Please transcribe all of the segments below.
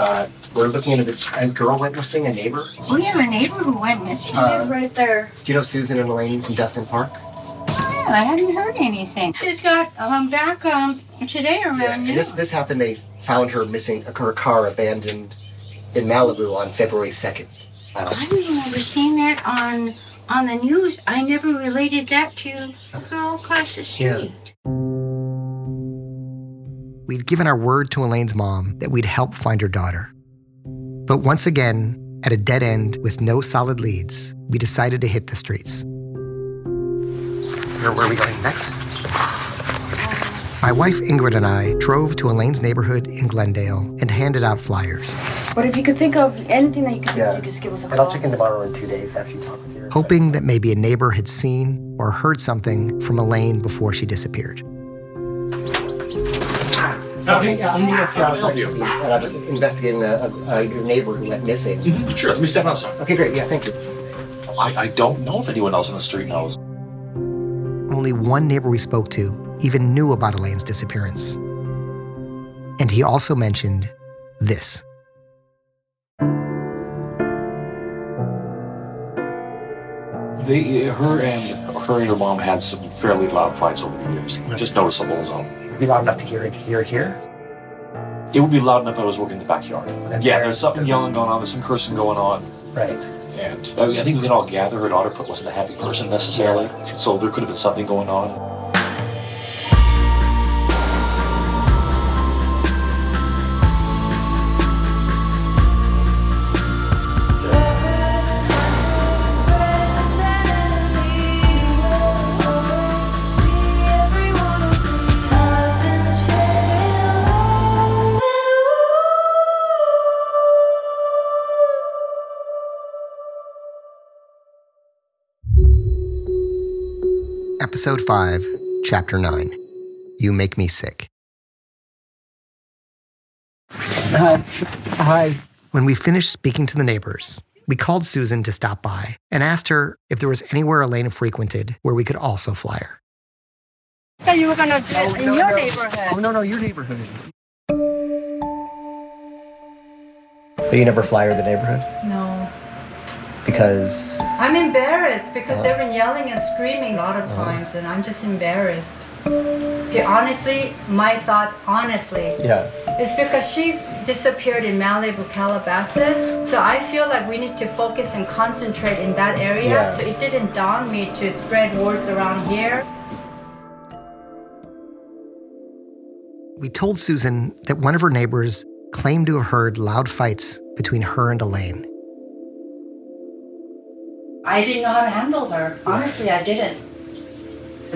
uh, we're looking into the a girl went missing, a neighbor. We have a neighbor who went missing. Uh, right there. Do you know Susan and Elaine from Destin Park? Oh, yeah, I hadn't heard anything. Just got um, back um, today around And noon. this this happened. They found her missing, her car abandoned in Malibu on February second. I don't remember seeing that on on the news. I never related that to a girl across the Yeah. Street. We'd given our word to Elaine's mom that we'd help find her daughter. But once again, at a dead end with no solid leads, we decided to hit the streets. where, where are we going next? My wife Ingrid and I drove to Elaine's neighborhood in Glendale and handed out flyers, But if you could think of anything that you could Yeah. do, you just give us a call. And call. I'll check in tomorrow in two days after you talk with your. hoping that maybe a neighbor had seen or heard something from Elaine before she disappeared. Okay, yeah, I'm Neil Strauss, and I was investigating a, a, a your neighbor who went missing. Mm-hmm. Sure, let me step outside. Okay, great. Yeah, thank you. I, I don't know if anyone else on the street knows. Only one neighbor we spoke to even knew about Elaine's disappearance. And he also mentioned this. They, her and her and her mom had some fairly loud fights over the years. Just noticeable as all. Be loud enough to hear it here. Here. It would be loud enough if I was working in the backyard. That's yeah, there's something yelling going on. There's some cursing going on, Right. and I, I think we can all gather her daughter wasn't a happy person necessarily. So there could have been something going on. Episode 5, Chapter 9 You Make Me Sick. Hi. Hi. When we finished speaking to the neighbors, we called Susan to stop by and asked her if there was anywhere Elaine frequented where we could also fly her. So you were gonna do it in no, your no. neighborhood. Oh no, no, your neighborhood. But you never fly her the neighborhood No. Because I'm embarrassed because uh-huh. they've been yelling and screaming a lot of uh-huh. times, and I'm just embarrassed. Yeah, honestly, my thoughts, honestly, yeah. it's because she disappeared in Malibu, Calabasas. So I feel like we need to focus and concentrate in that area. Yeah. So it didn't dawn me to spread words around here. We told Susan that one of her neighbors claimed to have heard loud fights between her and Elaine. I didn't know how to handle her. Honestly, I didn't.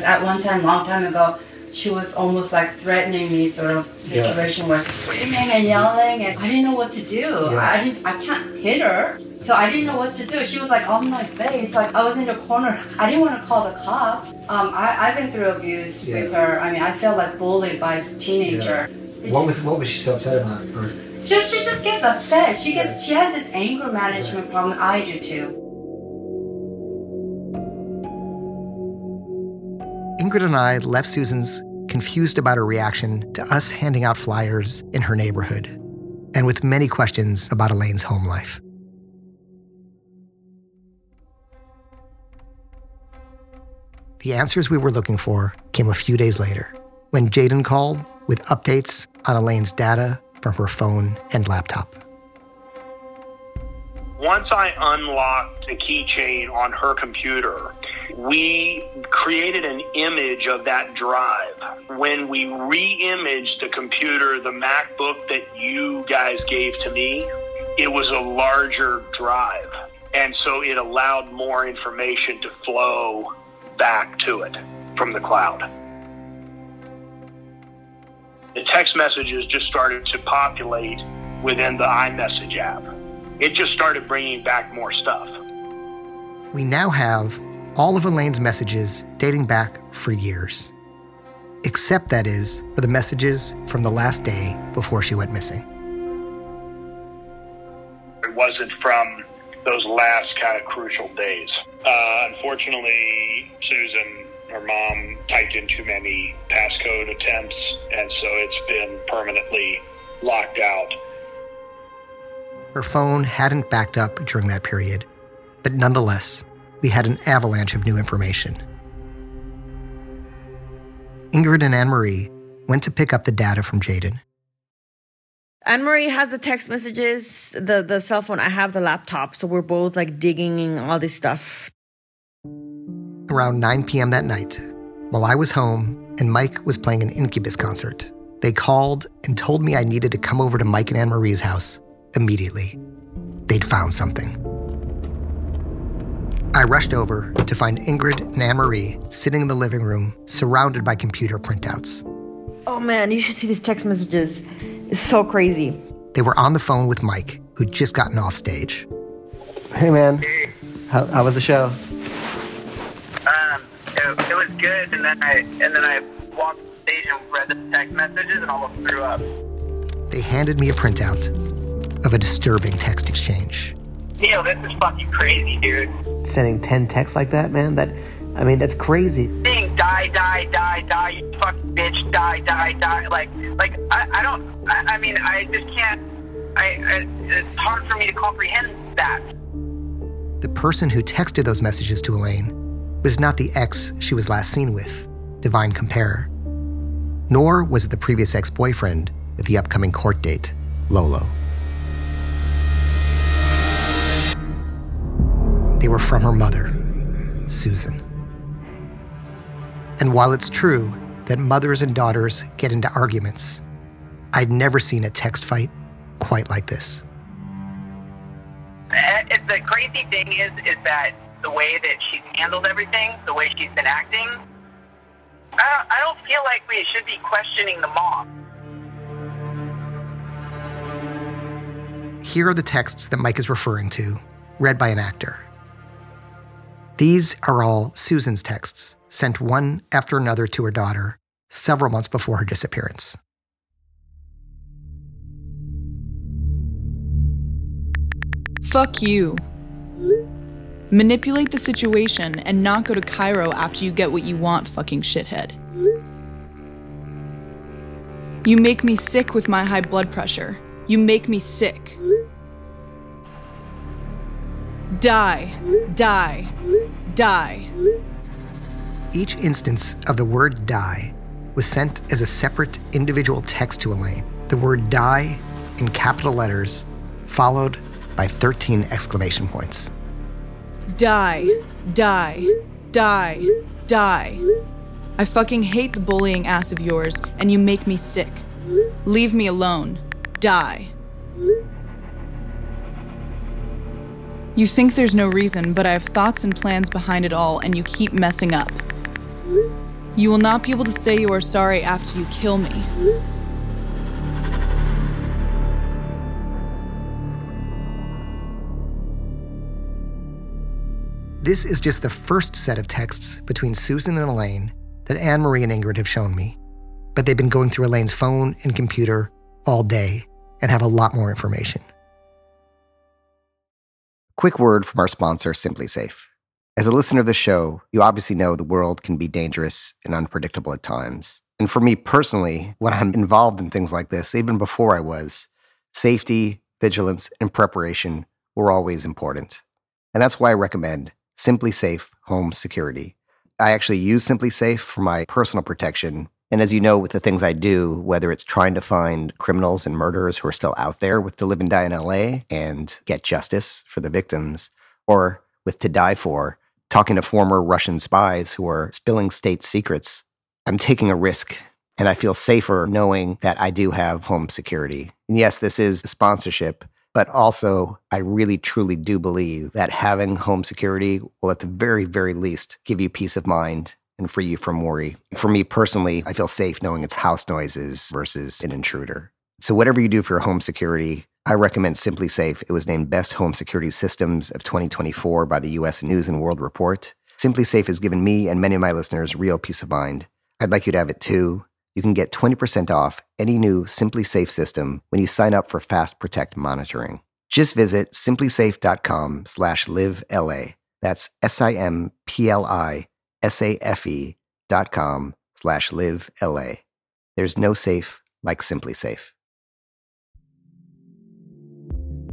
At one time, long time ago, she was almost like threatening me, sort of Yeah. situation where screaming and yelling, and I didn't know what to do. Yeah. I didn't. I can't hit her, so I didn't know what to do. She was like on my face, like I was in the corner. I didn't want to call the cops. Um, I, I've been through abuse with her. I mean, I felt like bullied by a teenager. What was what was she so upset about? Or, Just she just gets upset. She gets she has this anger management problem. I do too. Ingrid and I left Susan's confused about her reaction to us handing out flyers in her neighborhood and with many questions about Elaine's home life. The answers we were looking for came a few days later when Jaden called with updates on Elaine's data from her phone and laptop. Once I unlocked the keychain on her computer, we created an image of that drive. When we re imaged the computer, the MacBook that you guys gave to me, it was a larger drive. And so it allowed more information to flow back to it from the cloud. The text messages just started to populate within the iMessage app. It just started bringing back more stuff. We now have all of Elaine's messages dating back for years. Except, that is, for the messages from the last day before she went missing. It wasn't from those last kind of crucial days. Uh, unfortunately, Susan, her mom, typed in too many passcode attempts, and so it's been permanently locked out. Her phone hadn't backed up during that period, but nonetheless, we had an avalanche of new information. Ingrid and Anne Marie went to pick up the data from Jaden. Anne Marie has the text messages, the the cell phone. I have the laptop, so we're both like digging in all this stuff. Around 9 p.m. that night, while I was home and Mike was playing an Incubus concert, they called and told me I needed to come over to Mike and Anne Marie's house immediately. They'd found something. I rushed over to find Ingrid and Anne Marie sitting in the living room, surrounded by computer printouts. Oh man, you should see these text messages. It's so crazy. They were on the phone with Mike, who'd just gotten off stage. Hey man, how, how was the show? Um, it, it was good, and then I and then I walked the stage and read the text messages and almost threw up. They handed me a printout of a disturbing text exchange. Neil, this is fucking crazy, dude. Sending 10 texts like that, man? That, I mean, that's crazy. Saying die, die, die, die, you fucking bitch, die, die, die. Like, like I, I don't, I, I mean, I just can't, I, I, it's hard for me to comprehend that. The person who texted those messages to Elaine was not the ex she was last seen with, Divine Compere. Nor was it the previous ex boyfriend with the upcoming court date, Lolo. They were from her mother, Susan. And while it's true that mothers and daughters get into arguments, I'd never seen a text fight quite like this. Uh, the crazy thing is, is that the way that she's handled everything, the way she's been acting, I don't, I don't feel like we should be questioning the mom. Here are the texts that Mike is referring to, read by an actor. These are all Susan's texts, sent one after another to her daughter several months before her disappearance. Fuck you. Manipulate the situation and not go to chiro after you get what you want, fucking shithead. You make me sick with my high blood pressure. You make me sick. Die, die, die. Each instance of the word die was sent as a separate individual text to Elaine. The word die in capital letters, followed by 13 exclamation points. Die, die, die, die. I fucking hate the bullying ass of yours, and you make me sick. Leave me alone. Die. You think there's no reason, but I have thoughts and plans behind it all, and you keep messing up. You will not be able to say you are sorry after you kill me. This is just the first set of texts between Susan and Elaine that Anne Marie and Ingrid have shown me. But they've been going through Elaine's phone and computer all day and have a lot more information. Quick word from our sponsor, SimpliSafe. As a listener of the show, you obviously know the world can be dangerous and unpredictable at times. And for me personally, when I'm involved in things like this, even before I was, safety, vigilance, and preparation were always important. And that's why I recommend SimpliSafe Home Security. I actually use SimpliSafe for my personal protection And as you know, with the things I do, whether it's trying to find criminals and murderers who are still out there with To Live and Die in LA and get justice for the victims, or with To Die For, talking to former Russian spies who are spilling state secrets, I'm taking a risk and I feel safer knowing that I do have home security. And yes, this is a sponsorship, but also I really truly do believe that having home security will, at the very, very least, give you peace of mind and free you from worry. For me personally, I feel safe knowing it's house noises versus an intruder. So, whatever you do for your home security, I recommend SimpliSafe. It was named Best Home Security Systems of 2024 by the US News and World Report. SimpliSafe has given me and many of my listeners real peace of mind. I'd like you to have it too. You can get 20% off any new SimpliSafe system when you sign up for Fast Protect monitoring. Just visit simplisafe.com slash live LA. That's S-I-M-P-L-I S-A-F-E dot com slash live LA. There's no safe like SimpliSafe.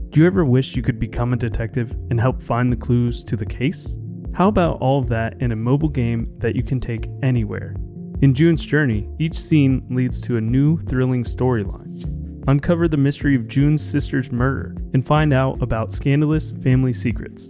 Do you ever wish you could become a detective and help find the clues to the case? How about all of that in a mobile game that you can take anywhere? In June's Journey, each scene leads to a new, thrilling storyline. Uncover the mystery of June's sister's murder and find out about scandalous family secrets.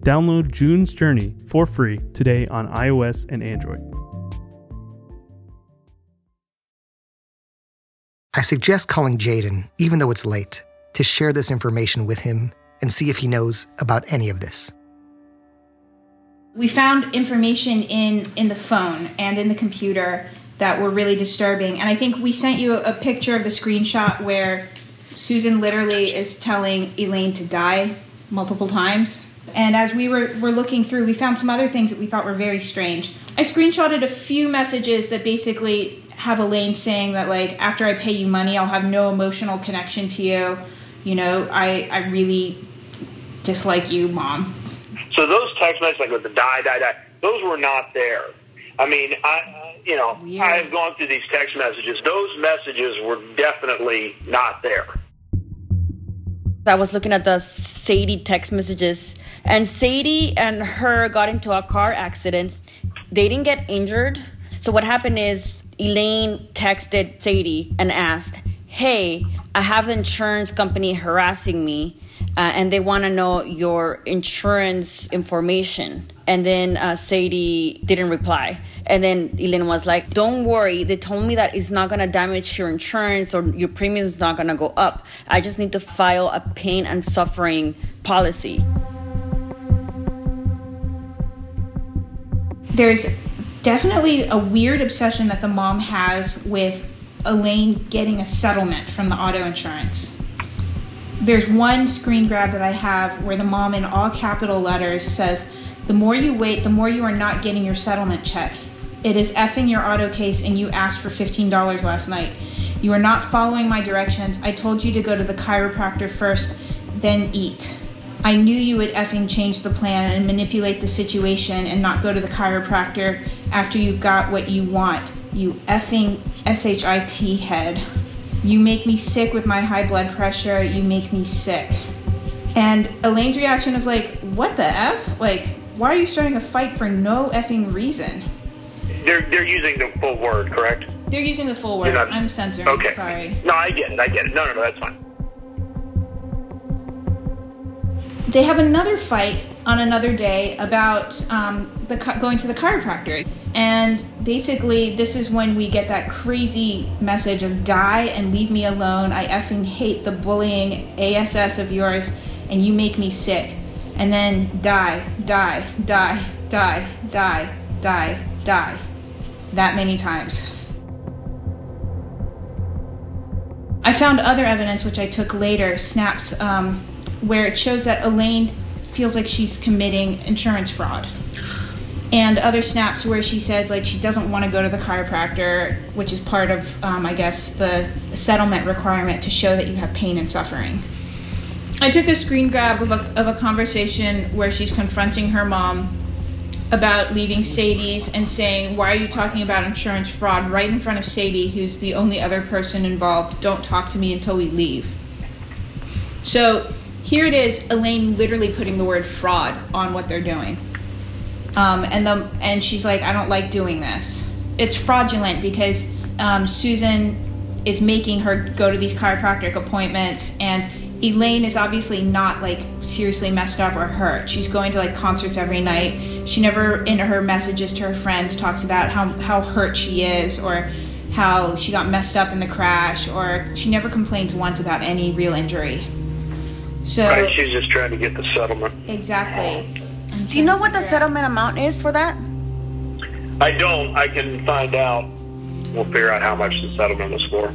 Download June's Journey for free today on iOS and Android. I suggest calling Jaden, even though it's late, to share this information with him and see if he knows about any of this. We found information in, in the phone and in the computer that were really disturbing. And I think we sent you a, a picture of the screenshot where Susan literally is telling Elaine to die multiple times. And as we were, were looking through, we found some other things that we thought were very strange. I screenshotted a few messages that basically have Elaine saying that, like, after I pay you money, I'll have no emotional connection to you. You know, I, I really dislike you, mom. So those text messages, like with the die, die, die, those were not there. I mean, I, you know, Weird. I've gone through these text messages. Those messages were definitely not there. I was looking at the Sadie text messages, and Sadie and her got into a car accident. They didn't get injured. So what happened is Elaine texted Sadie and asked, "Hey, I have the insurance company harassing me, uh, and they want to know your insurance information." And then uh, Sadie didn't reply. And then Elaine was like, Don't worry. They told me that it's not going to damage your insurance or your premium is not going to go up. I just need to file a pain and suffering policy. There's definitely a weird obsession that the mom has with Elaine getting a settlement from the auto insurance. There's one screen grab that I have where the mom, in all capital letters, says, The more you wait, the more you are not getting your settlement check. It is effing your auto case, and you asked for $15 last night. You are not following my directions. I told you to go to the chiropractor first, then eat. I knew you would effing change the plan and manipulate the situation and not go to the chiropractor after you got what you want. You effing SHIT head. You make me sick with my high blood pressure. You make me sick. And Elaine's reaction is like, What the F? Like, why are you starting a fight for no effing reason? They're they're using the full word, correct? They're using the full word. not- I'm censoring. Okay. Sorry. No, I get it. I get it. No, no, no, that's fine. They have another fight on another day about um, the going to the chiropractor, and basically this is when we get that crazy message of die and leave me alone. I effing hate the bullying ass of yours, and you make me sick. and then die, die, die, die, die, die, die. That many times. I found other evidence, which I took later, snaps, um, where it shows that Elaine feels like she's committing insurance fraud. And other snaps where she says, like, she doesn't want to go to the chiropractor, which is part of, um, I guess, the settlement requirement to show that you have pain and suffering. I took a screen grab of a, of a conversation where she's confronting her mom about leaving Sadie's and saying, Why are you talking about insurance fraud right in front of Sadie, who's the only other person involved? Don't talk to me until we leave. So here it is, Elaine literally putting the word fraud on what they're doing. Um, and the and she's like, I don't like doing this. It's fraudulent because um, Susan is making her go to these chiropractic appointments and Elaine is obviously not like seriously messed up or hurt. She's going to like concerts every night. She never in her messages to her friends talks about how how hurt she is or how she got messed up in the crash or she never complains once about any real injury. So right, she's just trying to get the settlement. Exactly. Do you know what the settlement amount is for that? I don't. I can find out. We'll figure out how much the settlement was for.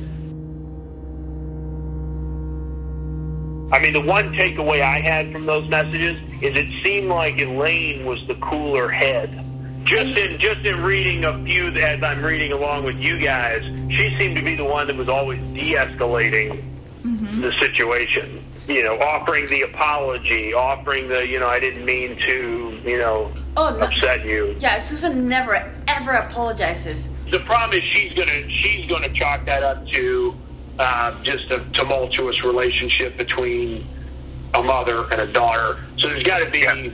I mean, the one takeaway I had from those messages is it seemed like Elaine was the cooler head. Just in just in reading a few as I'm reading along with you guys, she seemed to be the one that was always de-escalating Mm-hmm. the situation. You know, offering the apology, offering the you know I didn't mean to you know Oh, no. upset you. Yeah, Susan never ever apologizes. The problem is she's gonna she's gonna chalk that up to uh, just a tumultuous relationship between a mother and a daughter. So there's got to be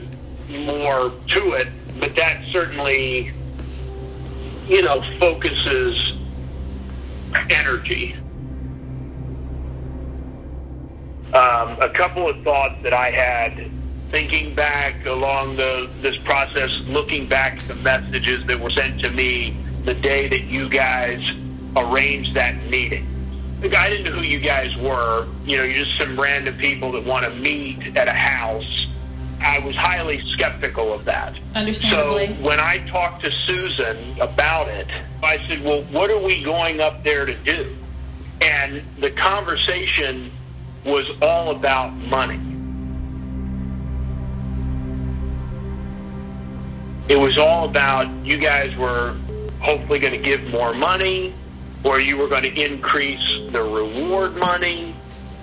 more to it, but that certainly you know focuses energy. Um, a couple of thoughts that I had thinking back along the this process, looking back at the messages that were sent to me the day that you guys arranged that meeting. I didn't know who you guys were. You know, you're just some random people that want to meet at a house. I was highly skeptical of that. Understandably. So when I talked to Susan about it, I said, "Well, what are we going up there to do?" And the conversation was all about money. It was all about you guys were hopefully going to give more money, or you were going to increase the reward money,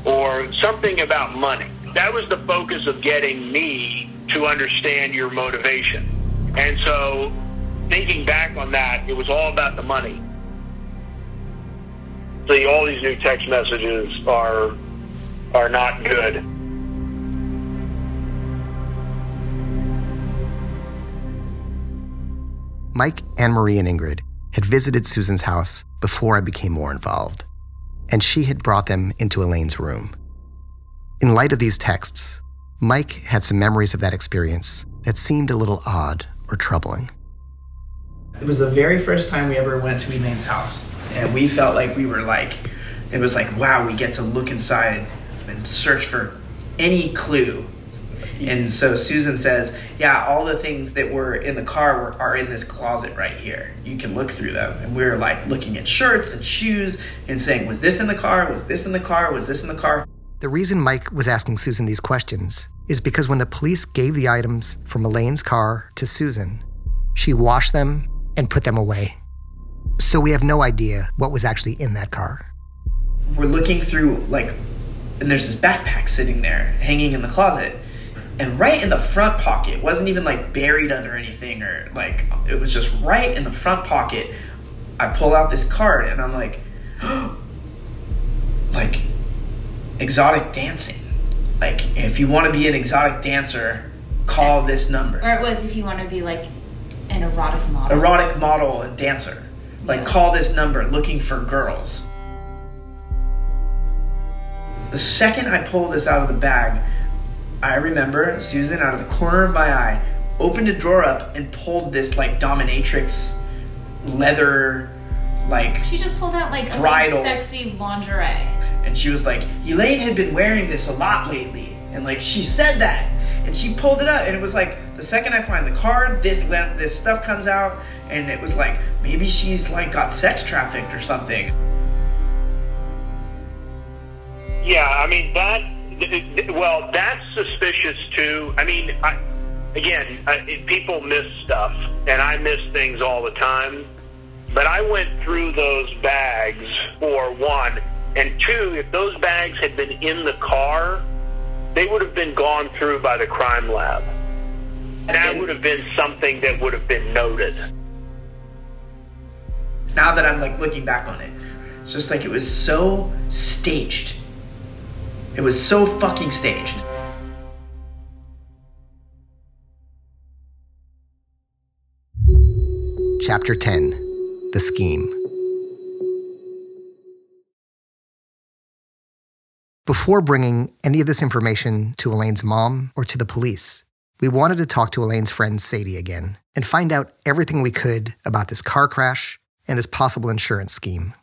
or something about money. That was the focus of getting me to understand your motivation. And so, thinking back on that, it was all about the money. See, all these new text messages are are not good. Mike, Anne Marie, and Ingrid had visited Susan's house before I became more involved, and she had brought them into Elaine's room. In light of these texts, Mike had some memories of that experience that seemed a little odd or troubling. It was the very first time we ever went to Elaine's house, and we felt like we were like, it was like, wow, we get to look inside and search for any clue. And so Susan says, yeah, all the things that were in the car were, are in this closet right here. You can look through them. And we were like looking at shirts and shoes and saying, was this in the car? Was this in the car? Was this in the car? The reason Mike was asking Susan these questions is because when the police gave the items from Elaine's car to Susan, she washed them and put them away. So we have no idea what was actually in that car. We're looking through, like, and there's this backpack sitting there hanging in the closet. And right in the front pocket, wasn't even like buried under anything or like, it was just right in the front pocket. I pull out this card and I'm like, like, exotic dancing. Like, if you want to be an exotic dancer, call this number. Or it was if you want to be like an erotic model. Erotic model and dancer. Like, call this number looking for girls. The second I pulled this out of the bag, I remember Susan, out of the corner of my eye, opened a drawer up and pulled this like dominatrix leather, like She just pulled out like a Bridal. sexy lingerie. and she was like, Elaine had been wearing this a lot lately. And like she said that. And she pulled it up, and it was like the second I find the card, this this stuff comes out, and it was like maybe she's like got sex trafficked or something. Yeah, I mean that. Well, that's suspicious too. I mean, I, again, I, people miss stuff, and I miss things all the time. But I went through those bags for one, and two. If those bags had been in the car, they would have been gone through by the crime lab. That would have been something that would have been noted. Now that I'm like looking back on it, it's just like it was so staged. It was so fucking staged. Chapter 10 The Scheme. Before bringing any of this information to Elaine's mom or to the police, we wanted to talk to Elaine's friend Sadie again and find out everything we could about this car crash and this possible insurance scheme.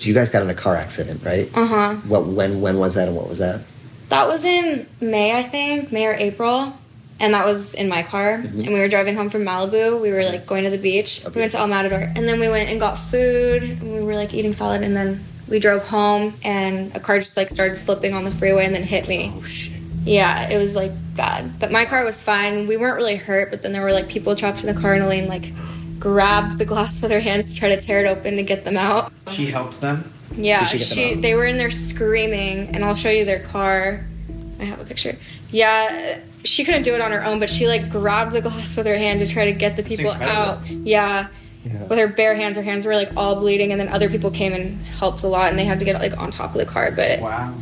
You guys got in a car accident, right? Uh huh. What? When? When was that? And what was that? That was in May, I think, May or April. And that was in my car. Mhm. And we were driving home from Malibu. We were like going to the beach. We went to El Matador. And then we went and got food. And we were like eating solid. And then we drove home. And a car just like started flipping on the freeway and then hit me. Oh, shit. Yeah, it was like bad. But my car was fine. We weren't really hurt. But then there were like people trapped in the car. And Elaine like grabbed the glass with her hands to try to tear it open to get them out. She helped them. Yeah, Did she get them they were in there screaming, and I'll show you their car. I have a picture. Yeah, she couldn't do it on her own, but she like grabbed the glass with her hand to try to get the people out. Yeah. With her bare hands, her hands were like all bleeding, and then other people came and helped a lot, and they had to get like on top of the car. But Wow.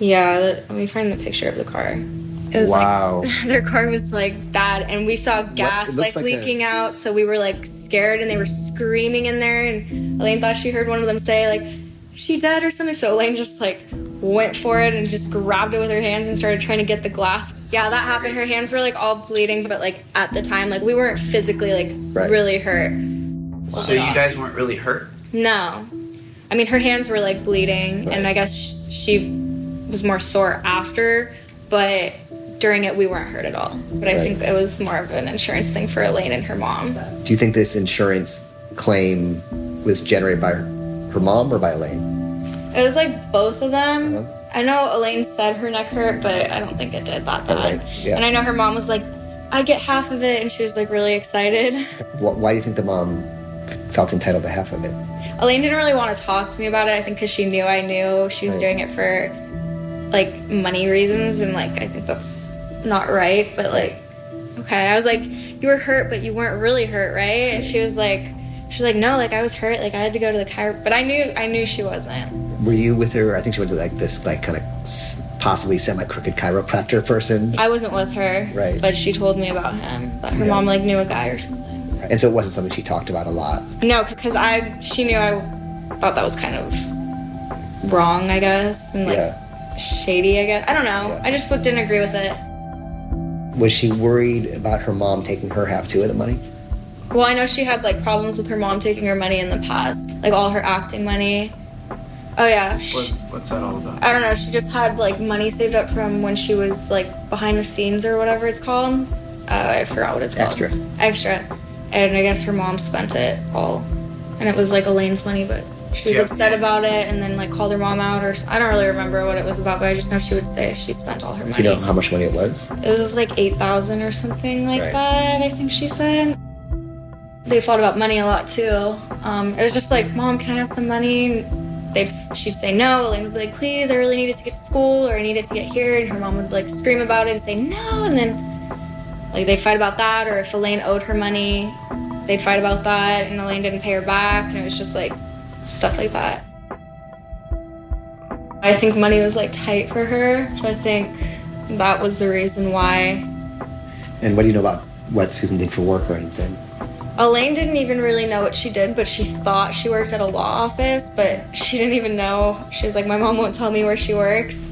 yeah, the- let me find the picture of the car. It was Wow. like their car was like bad, and we saw gas it like, looks like a- leaking out, so we were like scared, and they were screaming in there, and Elaine thought she heard one of them say like, "She dead" or something. So Elaine just like went for it and just grabbed it with her hands and started trying to get the glass. Yeah, that happened. Her hands were like all bleeding, but like at the time, like we weren't physically like Right. really hurt. So you guys weren't really hurt? No. I mean, her hands were like bleeding, and I guess she was more sore after, but during it, we weren't hurt at all. But I Right. think it was more of an insurance thing for Elaine and her mom. Do you think this insurance claim was generated by her, her mom or by Elaine? It was like both of them. Uh-huh. I know Elaine said her neck hurt, but I don't think it did that bad. Right, yeah. And I know her mom was like, I get half of it, and she was like really excited. Why do you think the mom felt entitled to half of it? Elaine didn't really want to talk to me about it. I think because she knew I knew she was Right. doing it for like money reasons, and like I think that's not right. But like, okay, I was like, you were hurt, but you weren't really hurt, right? And she was like, she was like, no, like I was hurt, like I had to go to the chiro, but I knew I knew she wasn't. Were you with her? I think she went to like this, like kind of possibly semi crooked chiropractor person. I wasn't with her, Right. But she told me about him that her Yeah. mom like knew a guy or something. And so it wasn't something she talked about a lot. No, because I she knew I thought that was kind of wrong, I guess, and like Yeah. Shady, I guess. I don't know. I just didn't agree with it. Was she worried about her mom taking her half too of the money? Well, I know she had like problems with her mom taking her money in the past, like all her acting money. Oh yeah, sh- What, what's that all about? I don't know. She just had like money saved up from when she was like behind the scenes or whatever it's called. Uh, I forgot what it's called. Extra. Extra. And I guess her mom spent it all, and it was like Elaine's money, but she was Yeah. upset about it, and then like called her mom out, or I don't really remember what it was about, but I just know she would say she spent all her Do money. you know how much money it was? It was like eight thousand or something like Right. that. I think she said. They fought about money a lot too. Um, it was just like, "Mom, can I have some money?" They'd she'd say no. Elaine would be like, "Please, I really needed to get to school, or I needed to get here," and her mom would like scream about it and say no, and then like they'd fight about that. Or if Elaine owed her money, they'd fight about that, and Elaine didn't pay her back, and it was just like stuff like that. I think money was like tight for her, so I think that was the reason why And what do you know about what Susan did for work or anything? Elaine didn't even really know what she did, but she thought she worked at a law office, but she didn't even know. She was like, My mom won't tell me where she works.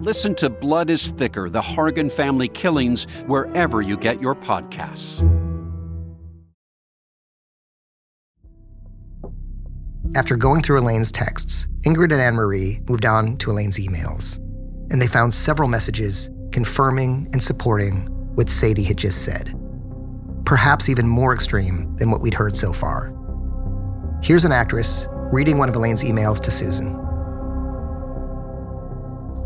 Listen to Blood is Thicker The Hargan Family Killings wherever you get your podcasts. After going through Elaine's texts, Ingrid and Anne Marie moved on to Elaine's emails, and they found several messages confirming and supporting what Sadie had just said. Perhaps even more extreme than what we'd heard so far. Here's an actress reading one of Elaine's emails to Susan.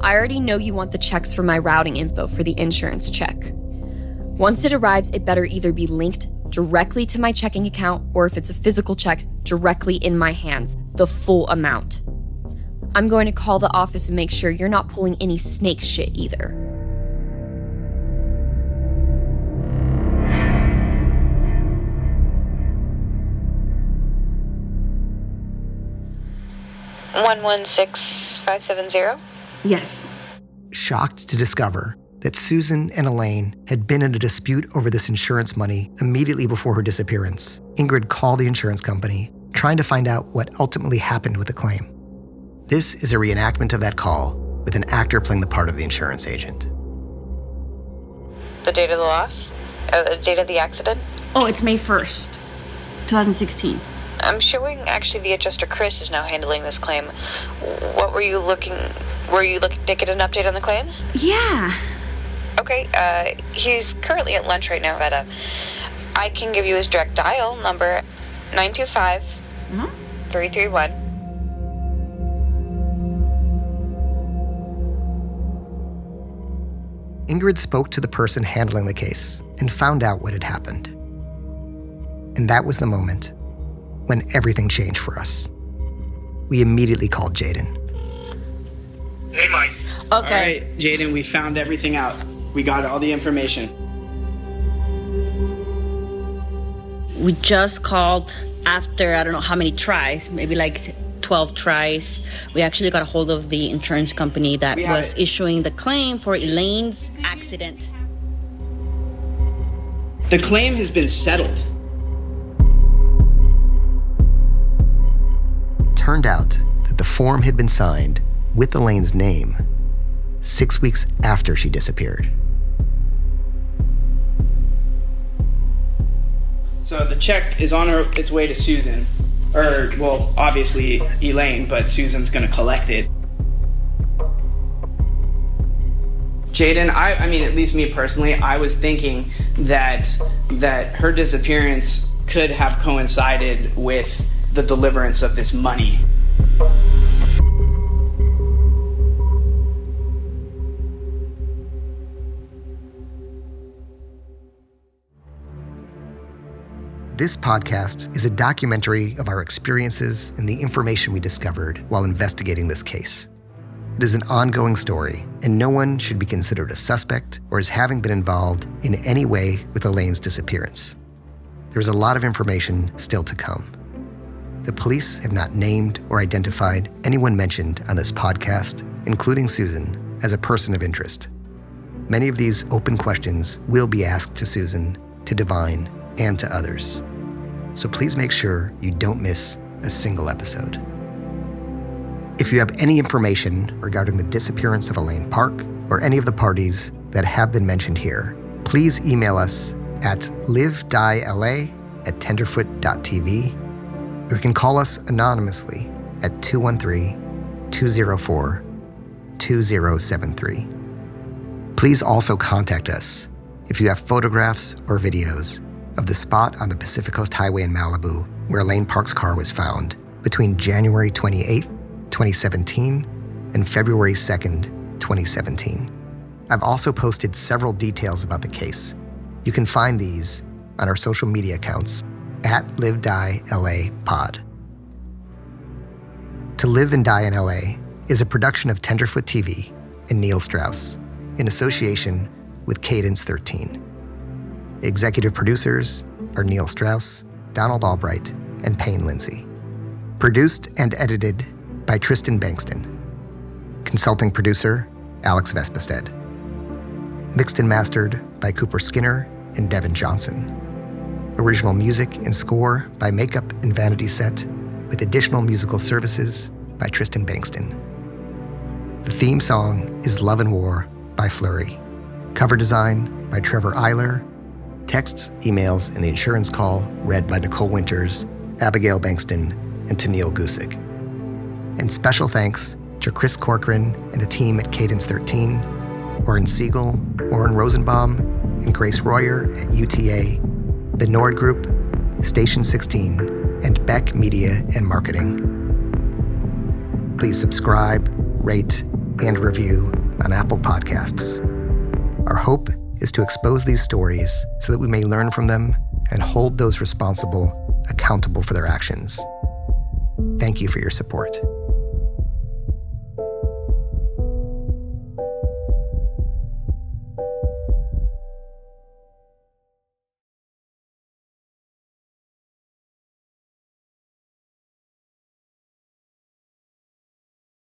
I already know you want the checks for my routing info for the insurance check. Once it arrives, it better either be linked directly to my checking account or if it's a physical check, directly in my hands, the full amount. I'm going to call the office and make sure you're not pulling any snake shit either. One one six five seven zero. Yes. Shocked to discover that Susan and Elaine had been in a dispute over this insurance money immediately before her disappearance, Ingrid called the insurance company, trying to find out what ultimately happened with the claim. This is a reenactment of that call, with an actor playing the part of the insurance agent. The date of the loss? Uh, the date of the accident? Oh, it's May 1st, 2016. I'm showing actually the adjuster Chris is now handling this claim. What were you looking? Were you looking to get an update on the claim? Yeah. Okay. Uh, he's currently at lunch right now, Veta. I can give you his direct dial number: nine two five three three one. Ingrid spoke to the person handling the case and found out what had happened. And that was the moment when everything changed for us. We immediately called Jaden. Hey, Mike. Okay. All right, Jaden, we found everything out. We got all the information. We just called after I don't know how many tries, maybe like 12 tries. We actually got a hold of the insurance company that We was issuing the claim for Elaine's accident. The claim has been settled. Turned out that the form had been signed with Elaine's name six weeks after she disappeared. So the check is on her its way to Susan. Or, well, obviously Elaine, but Susan's gonna collect it. Jaden, I, I mean, at least me personally, I was thinking that that her disappearance could have coincided with the deliverance of this money. This podcast is a documentary of our experiences and the information we discovered while investigating this case. It is an ongoing story, and no one should be considered a suspect or as having been involved in any way with Elaine's disappearance. There's a lot of information still to come. The police have not named or identified anyone mentioned on this podcast, including Susan, as a person of interest. Many of these open questions will be asked to Susan, to Divine, and to others. so please make sure you don't miss a single episode. If you have any information regarding the disappearance of Elaine Park or any of the parties that have been mentioned here, please email us at livediela at tenderfoot.tv you can call us anonymously at 213 204 2073. Please also contact us if you have photographs or videos of the spot on the Pacific Coast Highway in Malibu where Elaine Park's car was found between January 28, 2017 and February 2nd, 2017. I've also posted several details about the case. You can find these on our social media accounts at Live Die LA Pod. To Live and Die in LA is a production of Tenderfoot TV and Neil Strauss in association with Cadence 13. Executive producers are Neil Strauss, Donald Albright, and Payne Lindsay. Produced and edited by Tristan Bankston. Consulting producer, Alex Vespestead. Mixed and mastered by Cooper Skinner and Devin Johnson. Original music and score by Makeup and Vanity Set, with additional musical services by Tristan Bankston. The theme song is Love and War by Fleurie. Cover design by Trevor Eiler. Texts, emails, and the insurance call read by Nicole Winters, Abigail Bankston, and Tennille Gusick. And special thanks to Chris Corcoran and the team at Cadence 13, Oren Siegel, Oren Rosenbaum, and Grace Royer at UTA, the Nord Group, Station 16, and Beck Media and Marketing. Please subscribe, rate, and review on Apple Podcasts. Our hope is to expose these stories so that we may learn from them and hold those responsible accountable for their actions. Thank you for your support.